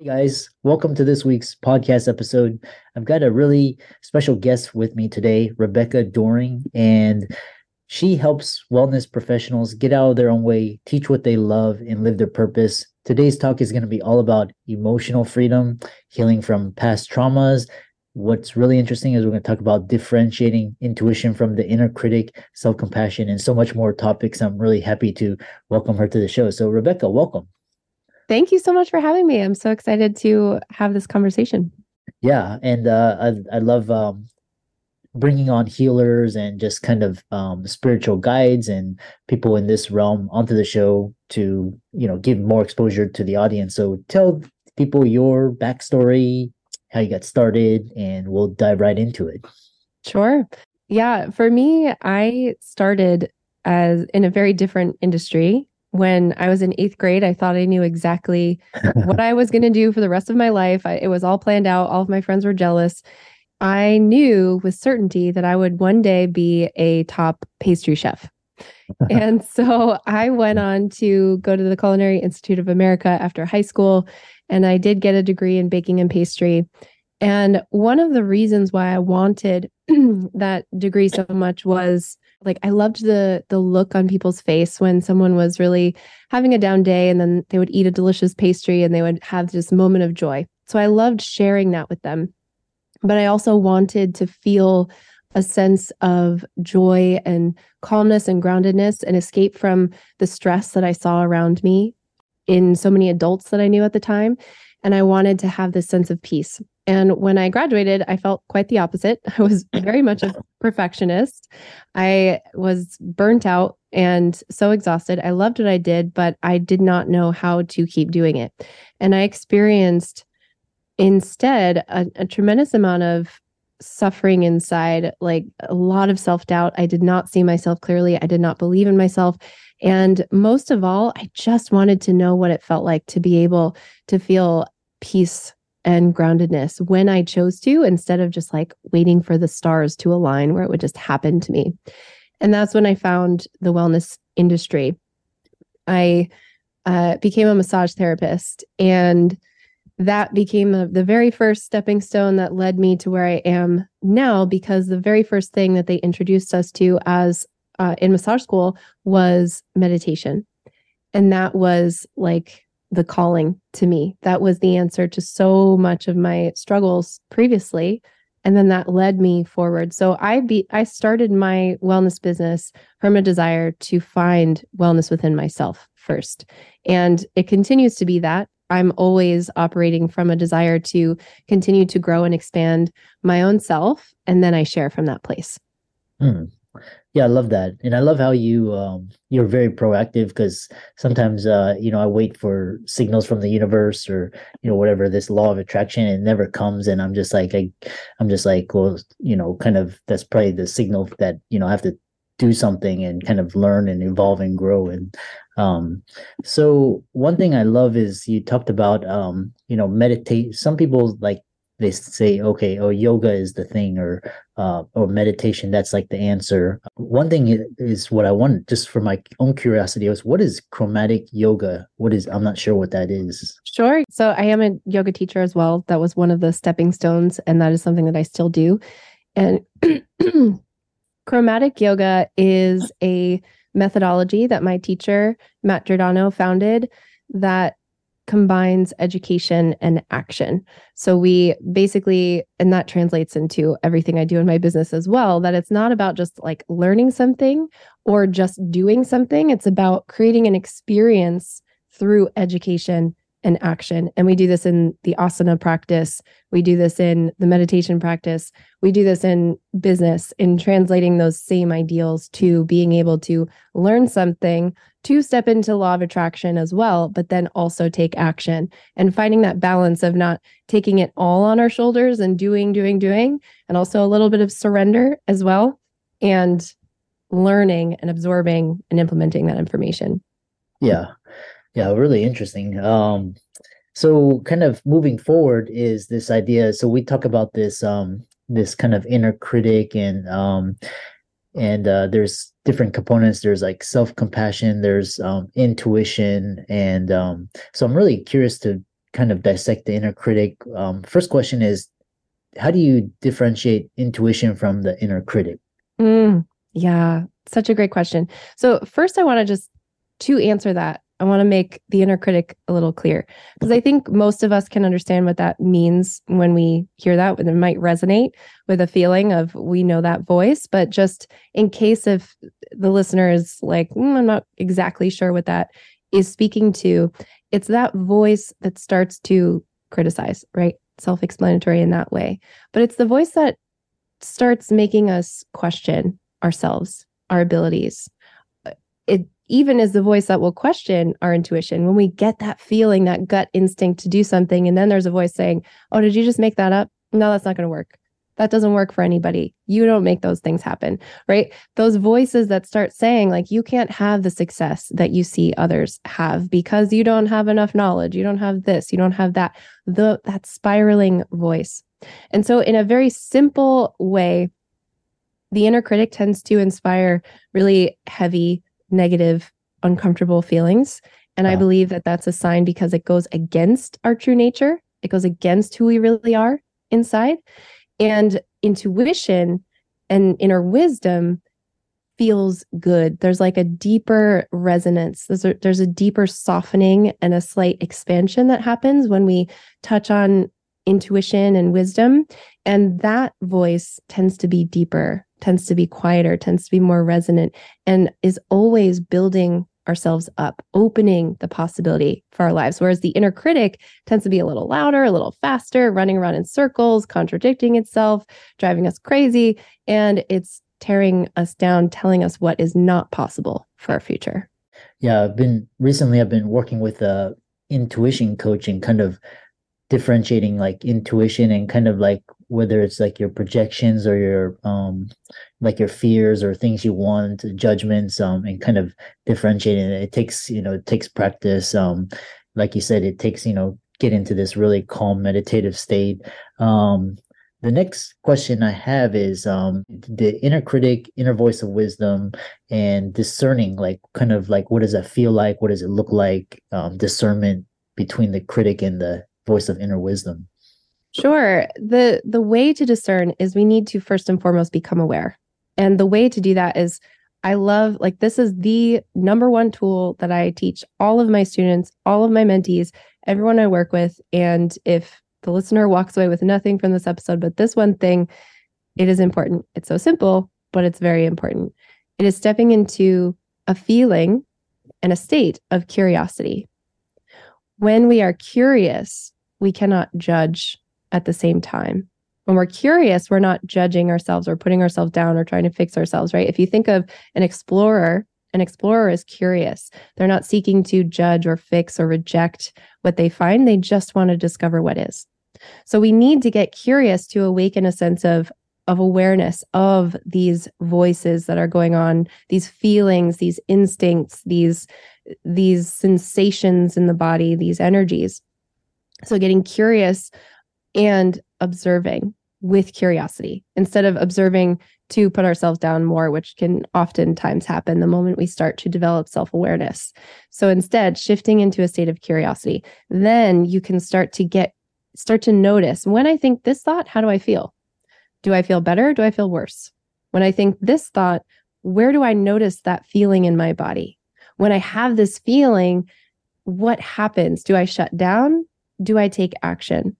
Hey guys, welcome to this week's podcast episode. I've got a really special guest with me today, Rebecca Doring, and she helps wellness professionals get out of their own way, teach what they love, and live their purpose. Today's talk is going to be all about emotional freedom, healing from past traumas. What's really interesting is we're going to talk about differentiating intuition from the inner critic, self compassion, and so much more topics. I'm really happy to welcome her to the show. So, Rebecca, welcome. Thank you so much for having me. I'm so excited to have this conversation. Yeah, and uh, I I love um, bringing on healers and just kind of um, spiritual guides and people in this realm onto the show to you know give more exposure to the audience. So tell people your backstory, how you got started, and we'll dive right into it. Sure. Yeah, for me, I started as in a very different industry when I was in eighth grade, I thought I knew exactly what I was going to do for the rest of my life. I, it was all planned out. All of my friends were jealous. I knew with certainty that I would one day be a top pastry chef. and so I went on to go to the Culinary Institute of America after high school, and I did get a degree in baking and pastry. And one of the reasons why I wanted that degree so much was like I loved the the look on people's face when someone was really having a down day and then they would eat a delicious pastry and they would have this moment of joy. So I loved sharing that with them. But I also wanted to feel a sense of joy and calmness and groundedness and escape from the stress that I saw around me in so many adults that I knew at the time. And I wanted to have this sense of peace. And when I graduated, I felt quite the opposite. I was very much a perfectionist. I was burnt out and so exhausted. I loved what I did, but I did not know how to keep doing it. And I experienced instead a, a tremendous amount of suffering inside, like a lot of self doubt. I did not see myself clearly. I did not believe in myself. And most of all, I just wanted to know what it felt like to be able to feel peace and groundedness when I chose to, instead of just like waiting for the stars to align where it would just happen to me. And that's when I found the wellness industry. I uh, became a massage therapist, and that became the, the very first stepping stone that led me to where I am now. Because the very first thing that they introduced us to as uh, in massage school was meditation, and that was like the calling to me. That was the answer to so much of my struggles previously. And then that led me forward. So I be I started my wellness business from a desire to find wellness within myself first. And it continues to be that. I'm always operating from a desire to continue to grow and expand my own self. And then I share from that place. Hmm. Yeah, I love that, and I love how you um, you're very proactive because sometimes uh, you know I wait for signals from the universe or you know whatever this law of attraction it never comes, and I'm just like I, I'm just like well you know kind of that's probably the signal that you know I have to do something and kind of learn and evolve and grow and um so one thing i love is you talked about um you know meditate. Some people like they say okay oh yoga is the thing or uh, or meditation that's like the answer. One thing is what i want just for my own curiosity was what is chromatic yoga? What is i'm not sure what that is. Sure. So i am a yoga teacher as well. That was one of the stepping stones and that is something that i still do. And chromatic yoga is a methodology that my teacher matt giordano founded that combines education and action. So we basically, and that translates into everything I do in my business as well, that it's not about just like learning something or just doing something. It's about creating an experience through education and action. And we do this in the asana practice. We do this in the meditation practice. We do this in business, in translating those same ideals to being able to learn something, to step into law of attraction as well, but then also take action and finding that balance of not taking it all on our shoulders and doing, doing, doing, and also a little bit of surrender as well, and learning and absorbing and implementing that information. Yeah. Yeah, really interesting. Um, so kind of moving forward is this idea. So we talk about this um this kind of inner critic and um and uh there's different components. There's like self-compassion, there's um intuition, and um so I'm really curious to kind of dissect the inner critic. Um first question is how do you differentiate intuition from the inner critic? Mm, yeah, such a great question. So first I want to just to answer that I want to make the inner critic a little clear because I think most of us can understand what that means when we hear that. And it might resonate with a feeling of we know that voice. But just in case if the listener is like, mm, I'm not exactly sure what that is speaking to, it's that voice that starts to criticize, right? Self explanatory in that way. But it's the voice that starts making us question ourselves, our abilities. It even is the voice that will question our intuition when we get that feeling, that gut instinct to do something. And then there's a voice saying, Oh, did you just make that up? No, that's not going to work. That doesn't work for anybody. You don't make those things happen, right? Those voices that start saying, like, you can't have the success that you see others have because you don't have enough knowledge. You don't have this, you don't have that. The that spiraling voice. And so, in a very simple way, the inner critic tends to inspire really heavy negative, uncomfortable feelings. And wow. I believe that that's a sign because it goes against our true nature, it goes against who we really are inside. And intuition and inner wisdom feels good. There's like a deeper resonance. There's a, there's a deeper softening and a slight expansion that happens when we touch on intuition and wisdom. And that voice tends to be deeper tends to be quieter, tends to be more resonant, and is always building ourselves up, opening the possibility for our lives. Whereas the inner critic tends to be a little louder, a little faster, running around in circles, contradicting itself, driving us crazy, and it's tearing us down, telling us what is not possible for our future. Yeah, I've been recently I've been working with a intuition coach and kind of differentiating like intuition and kind of like whether it's like your projections or your um like your fears or things you want judgments um and kind of differentiating it. takes you know it takes practice um like you said it takes you know get into this really calm meditative state um the next question I have is um, the inner critic, inner voice of wisdom, and discerning, like kind of like what does that feel like? What does it look like? Um, discernment between the critic and the voice of inner wisdom. Sure. The the way to discern is we need to first and foremost become aware. And the way to do that is I love like this is the number one tool that I teach all of my students, all of my mentees, everyone I work with and if the listener walks away with nothing from this episode but this one thing, it is important. It's so simple, but it's very important. It is stepping into a feeling and a state of curiosity. When we are curious, we cannot judge at the same time. When we're curious, we're not judging ourselves or putting ourselves down or trying to fix ourselves, right? If you think of an explorer, an explorer is curious. They're not seeking to judge or fix or reject what they find. They just want to discover what is. So we need to get curious to awaken a sense of of awareness of these voices that are going on, these feelings, these instincts, these these sensations in the body, these energies. So getting curious and observing with curiosity instead of observing to put ourselves down more, which can oftentimes happen the moment we start to develop self awareness. So instead, shifting into a state of curiosity, then you can start to get, start to notice when I think this thought, how do I feel? Do I feel better? Do I feel worse? When I think this thought, where do I notice that feeling in my body? When I have this feeling, what happens? Do I shut down? Do I take action?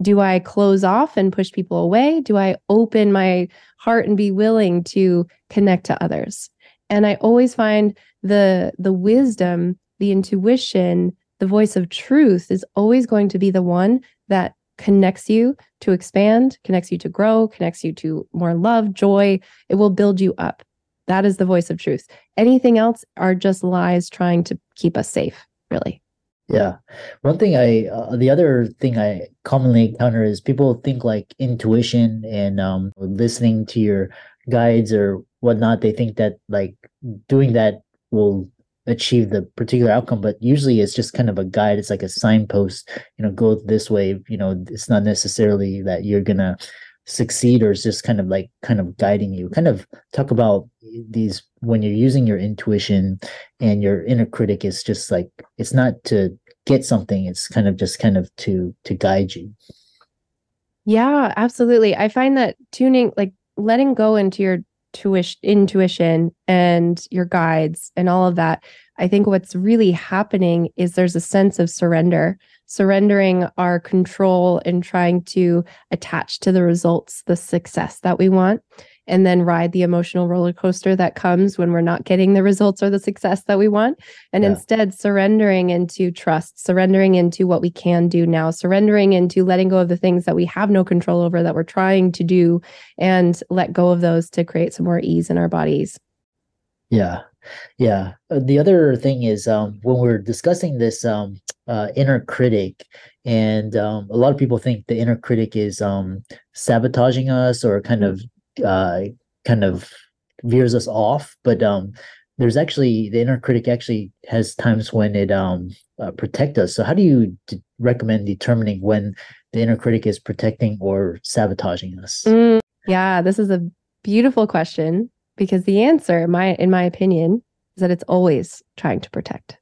Do I close off and push people away? Do I open my heart and be willing to connect to others? And I always find the the wisdom, the intuition, the voice of truth is always going to be the one that connects you to expand, connects you to grow, connects you to more love, joy. It will build you up. That is the voice of truth. Anything else are just lies trying to keep us safe, really. Yeah. One thing I, uh, the other thing I commonly encounter is people think like intuition and um, listening to your guides or whatnot. They think that like doing that will achieve the particular outcome, but usually it's just kind of a guide. It's like a signpost, you know, go this way. You know, it's not necessarily that you're going to succeed or it's just kind of like kind of guiding you. Kind of talk about these when you're using your intuition and your inner critic is just like it's not to get something it's kind of just kind of to to guide you. Yeah absolutely. I find that tuning like letting go into your tuition intuition and your guides and all of that i think what's really happening is there's a sense of surrender surrendering our control and trying to attach to the results the success that we want and then ride the emotional roller coaster that comes when we're not getting the results or the success that we want. And yeah. instead, surrendering into trust, surrendering into what we can do now, surrendering into letting go of the things that we have no control over that we're trying to do and let go of those to create some more ease in our bodies. Yeah. Yeah. Uh, the other thing is um, when we're discussing this um, uh, inner critic, and um, a lot of people think the inner critic is um, sabotaging us or kind of uh, kind of veers us off. But um, there's actually the inner critic actually has times when it um uh, protect us. So how do you d- recommend determining when the inner critic is protecting or sabotaging us? Mm, yeah, this is a beautiful question because the answer, my in my opinion, is that it's always trying to protect.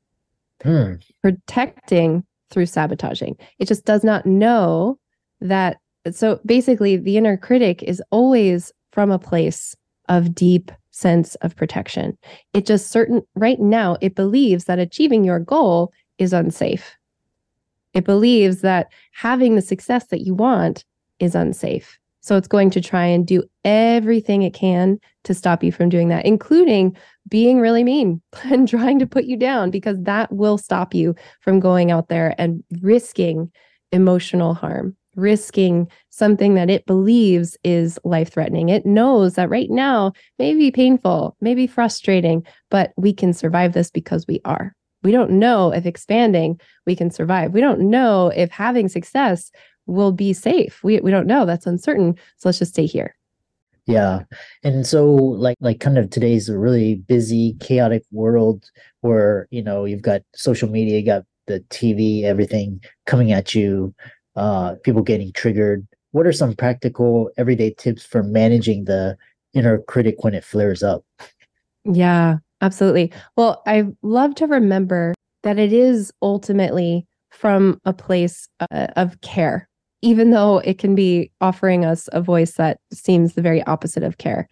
Hmm. Protecting through sabotaging. It just does not know that. So basically, the inner critic is always from a place of deep sense of protection. It just certain right now it believes that achieving your goal is unsafe. It believes that having the success that you want is unsafe. So it's going to try and do everything it can to stop you from doing that, including being really mean and trying to put you down because that will stop you from going out there and risking emotional harm risking something that it believes is life threatening. It knows that right now may be painful, may be frustrating, but we can survive this because we are. We don't know if expanding we can survive. We don't know if having success will be safe. We we don't know. That's uncertain. So let's just stay here. Yeah. And so like like kind of today's a really busy, chaotic world where, you know, you've got social media, you got the TV, everything coming at you uh, people getting triggered. What are some practical everyday tips for managing the inner critic when it flares up? Yeah, absolutely. Well, I love to remember that it is ultimately from a place uh, of care, even though it can be offering us a voice that seems the very opposite of care.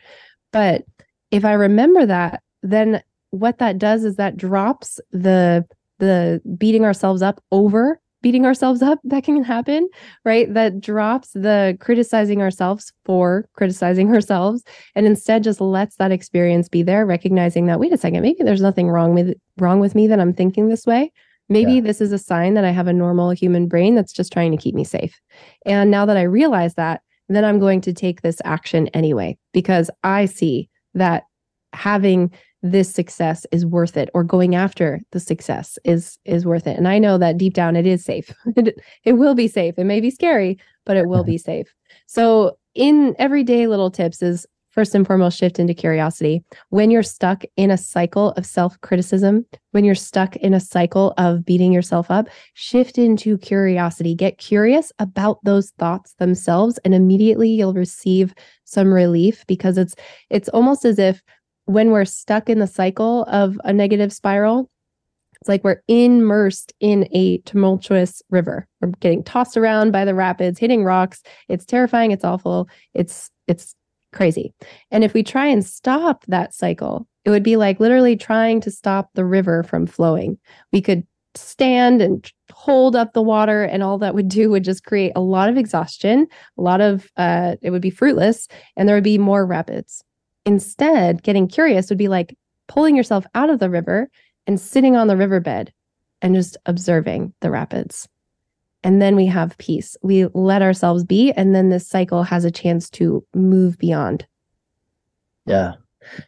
But if I remember that, then what that does is that drops the the beating ourselves up over beating ourselves up that can happen, right? That drops the criticizing ourselves for criticizing ourselves and instead just lets that experience be there, recognizing that, wait a second, maybe there's nothing wrong with wrong with me that I'm thinking this way. Maybe yeah. this is a sign that I have a normal human brain that's just trying to keep me safe. And now that I realize that, then I'm going to take this action anyway, because I see that having this success is worth it or going after the success is is worth it. And i know that deep down it is safe. It, it will be safe. It may be scary but it will be mm-hmm. safe. So in everyday little tips is first and foremost shift into curiosity. When you're stuck in a cycle of self-criticism when you're stuck in a cycle of beating yourself up shift into curiosity. Get curious about those thoughts themselves and immediately you'll receive some relief because it's it's almost as if when we're stuck in the cycle of a negative spiral, it's like we're immersed in a tumultuous river. We're getting tossed around by the rapids, hitting rocks. It's terrifying. It's awful. It's it's crazy. And if we try and stop that cycle, it would be like literally trying to stop the river from flowing. We could stand and hold up the water and all that would do would just create a lot of exhaustion a lot of uh it would be fruitless and there would be more rapids instead getting curious would be like pulling yourself out of the river and sitting on the riverbed and just observing the rapids. And then we have peace. We let ourselves be and then this cycle has a chance to move beyond. Yeah.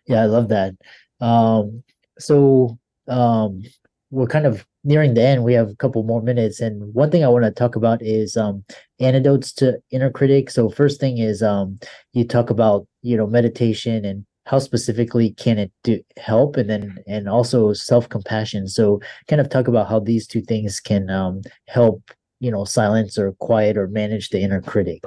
Yeah i love that. Um so um we're kind of nearing the end. We have a couple more minutes and one thing i want to talk about is um antidotes to inner critic. So first thing is um you talk about you know meditation and how specifically can it do help and then and also self-compassion. So kind of talk about how these two things can um help you know silence or quiet or manage the inner critic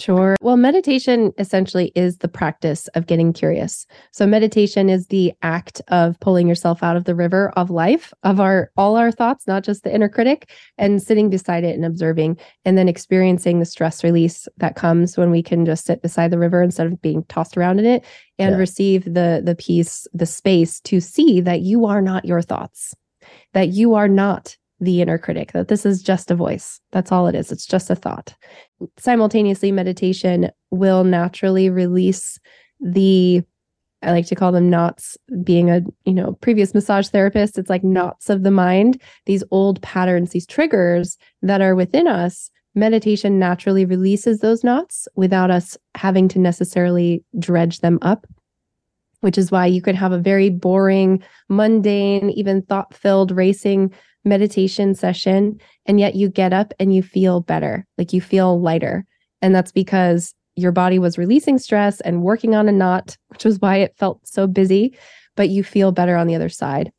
Sure. Well, meditation essentially is the practice of getting curious. So meditation is the act of pulling yourself out of the river of life, of our all our thoughts, not just the inner critic, and sitting beside it and observing and then experiencing the stress release that comes when we can just sit beside the river instead of being tossed around in it and yeah. receive the the peace, the space to see that you are not your thoughts. That you are not the inner critic, that this is just a voice. That's all it is. It's just a thought. Simultaneously, meditation will naturally release the I like to call them knots being a, you know, previous massage therapist, it's like knots of the mind, these old patterns, these triggers that are within us. Meditation naturally releases those knots without us having to necessarily dredge them up which is why you could have a very boring, mundane, even thought filled racing meditation session and yet you get up and you feel better like you feel lighter. And that's because your body was releasing stress and working on a knot which was why it felt so busy but you feel better on the other side.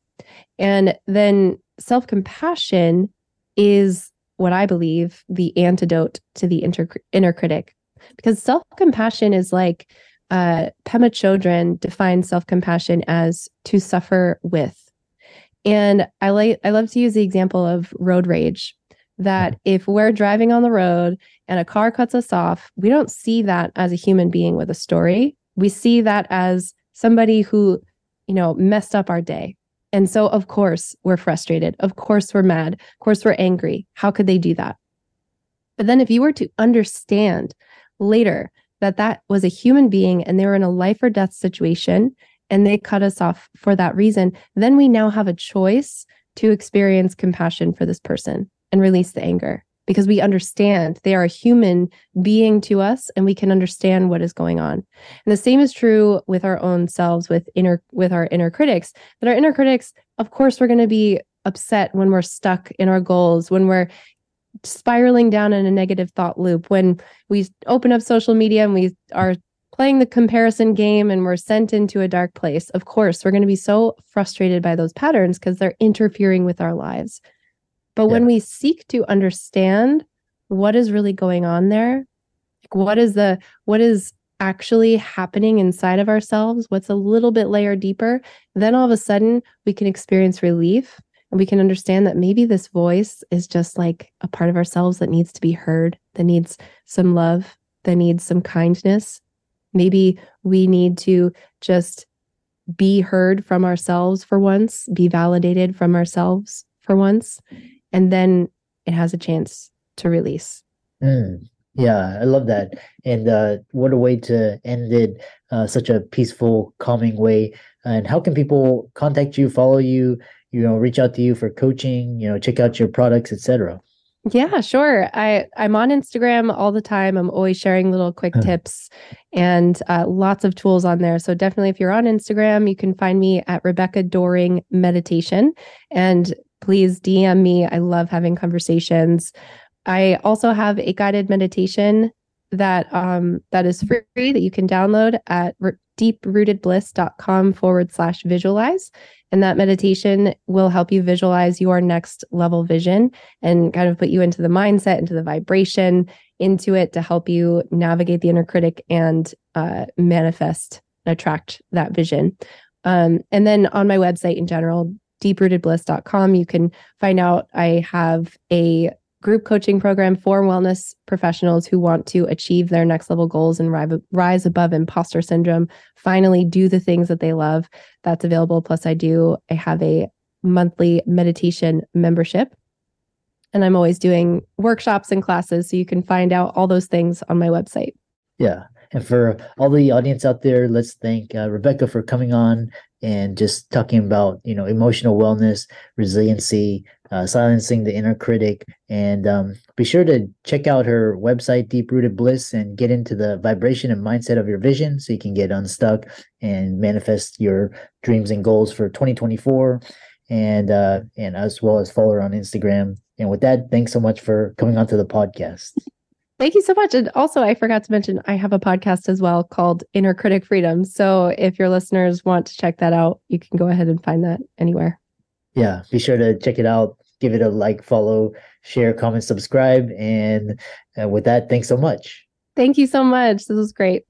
And then self-compassion is what i believe the antidote to the inter- inner critic. Because self-compassion is like uh, Pema Chodron defines self-compassion as to suffer with and I like I love to use the example of road rage that mm-hmm. if we're driving on the road and a car cuts us off, we don't see that as a human being with a story. We see that as somebody who, you know, messed up our day. And so of course we're frustrated. Of course we're mad. Of course we're angry. How could they do that? But then if you were to understand later that that was a human being and they were in a life or death situation and they cut us off for that reason, then we now have a choice to experience compassion for this person and release the anger because we understand they are a human being to us and we can understand what is going on. And the same is true with our own selves with inner with our inner critics. That our inner critics, of course, we're going to be upset when we're stuck in our goals, when we're spiraling down in a negative thought loop, when we open up social media and we are playing the comparison game and we're sent into a dark place, of course, we're going to be so frustrated by those patterns because they're interfering with our lives. But yeah. when we seek to understand what is really going on there, like what is the what is actually happening inside of ourselves, what's a little bit layer deeper, then all of a sudden we can experience relief and we can understand that maybe this voice is just like a part of ourselves that needs to be heard, that needs some love, that needs some kindness, Maybe we need to just be heard from ourselves for once, be validated from ourselves for once, and then it has a chance to release. Mm, yeah, I love that. And uh, what a way to end it, uh, such a peaceful, calming way. And how can people contact you, follow you, you know, reach out to you for coaching, you know, check out your products, etc.? Yeah, sure. I I'm on Instagram all the time. I'm always sharing little quick tips and uh, lots of tools on there. So definitely, if you're on Instagram, you can find me at Rebecca Doring Meditation, and please DM me. I love having conversations. I also have a guided meditation that um that is free that you can download at deeprootedbliss.com forward slash visualize and that meditation will help you visualize your next level vision and kind of put you into the mindset, into the vibration, into it to help you navigate the inner critic and uh, manifest, and attract that vision. Um, and then on my website in general, deeprootedbliss.com, you can find out I have a group coaching program for wellness professionals who want to achieve their next level goals and rise above imposter syndrome, finally do the things that they love. That's available. Plus, I do, I have a monthly meditation membership. And I'm always doing workshops and classes. So you can find out all those things on my website. Yeah. And for all the audience out there, let's thank uh, Rebecca for coming on and just talking about, you know, emotional wellness, resiliency, uh, silencing the inner critic. And um, be sure to check out her website, Deep Rooted Bliss, and get into the vibration and mindset of your vision so you can get unstuck and manifest your dreams and goals for 2024 and uh, and as well as follow her on Instagram. And with that, thanks so much for coming onto the podcast. Thank you so much. And also, I forgot to mention, I have a podcast as well called Inner Critic Freedom. So if your listeners want to check that out, you can go ahead and find that anywhere. Yeah, be sure to check it out. Give it a like, follow, share, comment, subscribe. And uh, with that, thanks so much. Thank you so much. This was great.